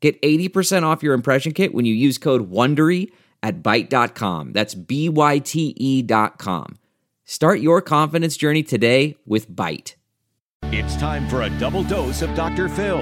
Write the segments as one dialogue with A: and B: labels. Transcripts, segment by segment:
A: Get 80% off your impression kit when you use code WONDERY at Byte.com. That's B-Y-T-E dot com. Start your confidence journey today with Byte.
B: It's time for a double dose of Dr. Phil.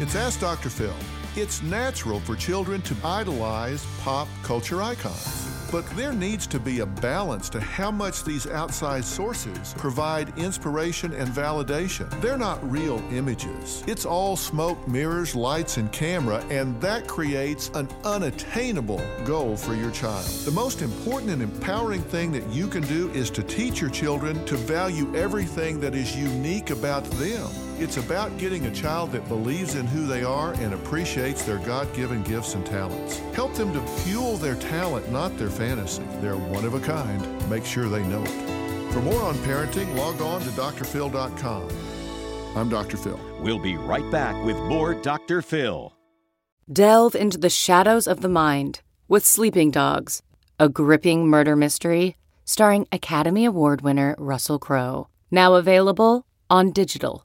C: It's Ask Dr. Phil. It's natural for children to idolize pop culture icons. But there needs to be a balance to how much these outside sources provide inspiration and validation. They're not real images. It's all smoke, mirrors, lights, and camera, and that creates an unattainable goal for your child. The most important and empowering thing that you can do is to teach your children to value everything that is unique about them. It's about getting a child that believes in who they are and appreciates their God given gifts and talents. Help them to fuel their talent, not their fantasy. They're one of a kind. Make sure they know it. For more on parenting, log on to drphil.com. I'm Dr. Phil.
B: We'll be right back with more Dr. Phil.
D: Delve into the shadows of the mind with Sleeping Dogs, a gripping murder mystery starring Academy Award winner Russell Crowe. Now available on digital.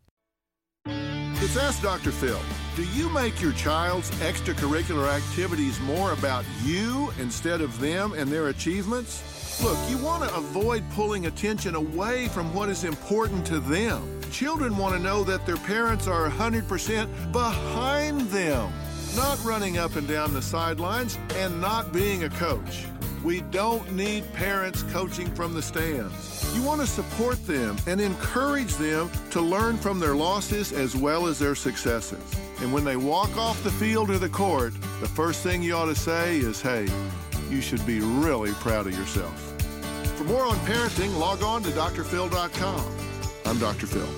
C: It's Ask Dr. Phil. Do you make your child's extracurricular activities more about you instead of them and their achievements? Look, you want to avoid pulling attention away from what is important to them. Children want to know that their parents are 100% behind them, not running up and down the sidelines and not being a coach. We don't need parents coaching from the stands. You want to support them and encourage them to learn from their losses as well as their successes. And when they walk off the field or the court, the first thing you ought to say is, hey, you should be really proud of yourself. For more on parenting, log on to drphil.com. I'm Dr. Phil.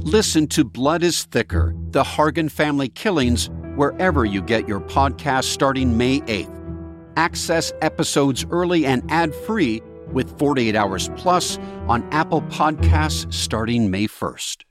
E: Listen to Blood is Thicker The Hargan Family Killings wherever you get your podcast starting May 8th. Access episodes early and ad free with 48 Hours Plus on Apple Podcasts starting May 1st.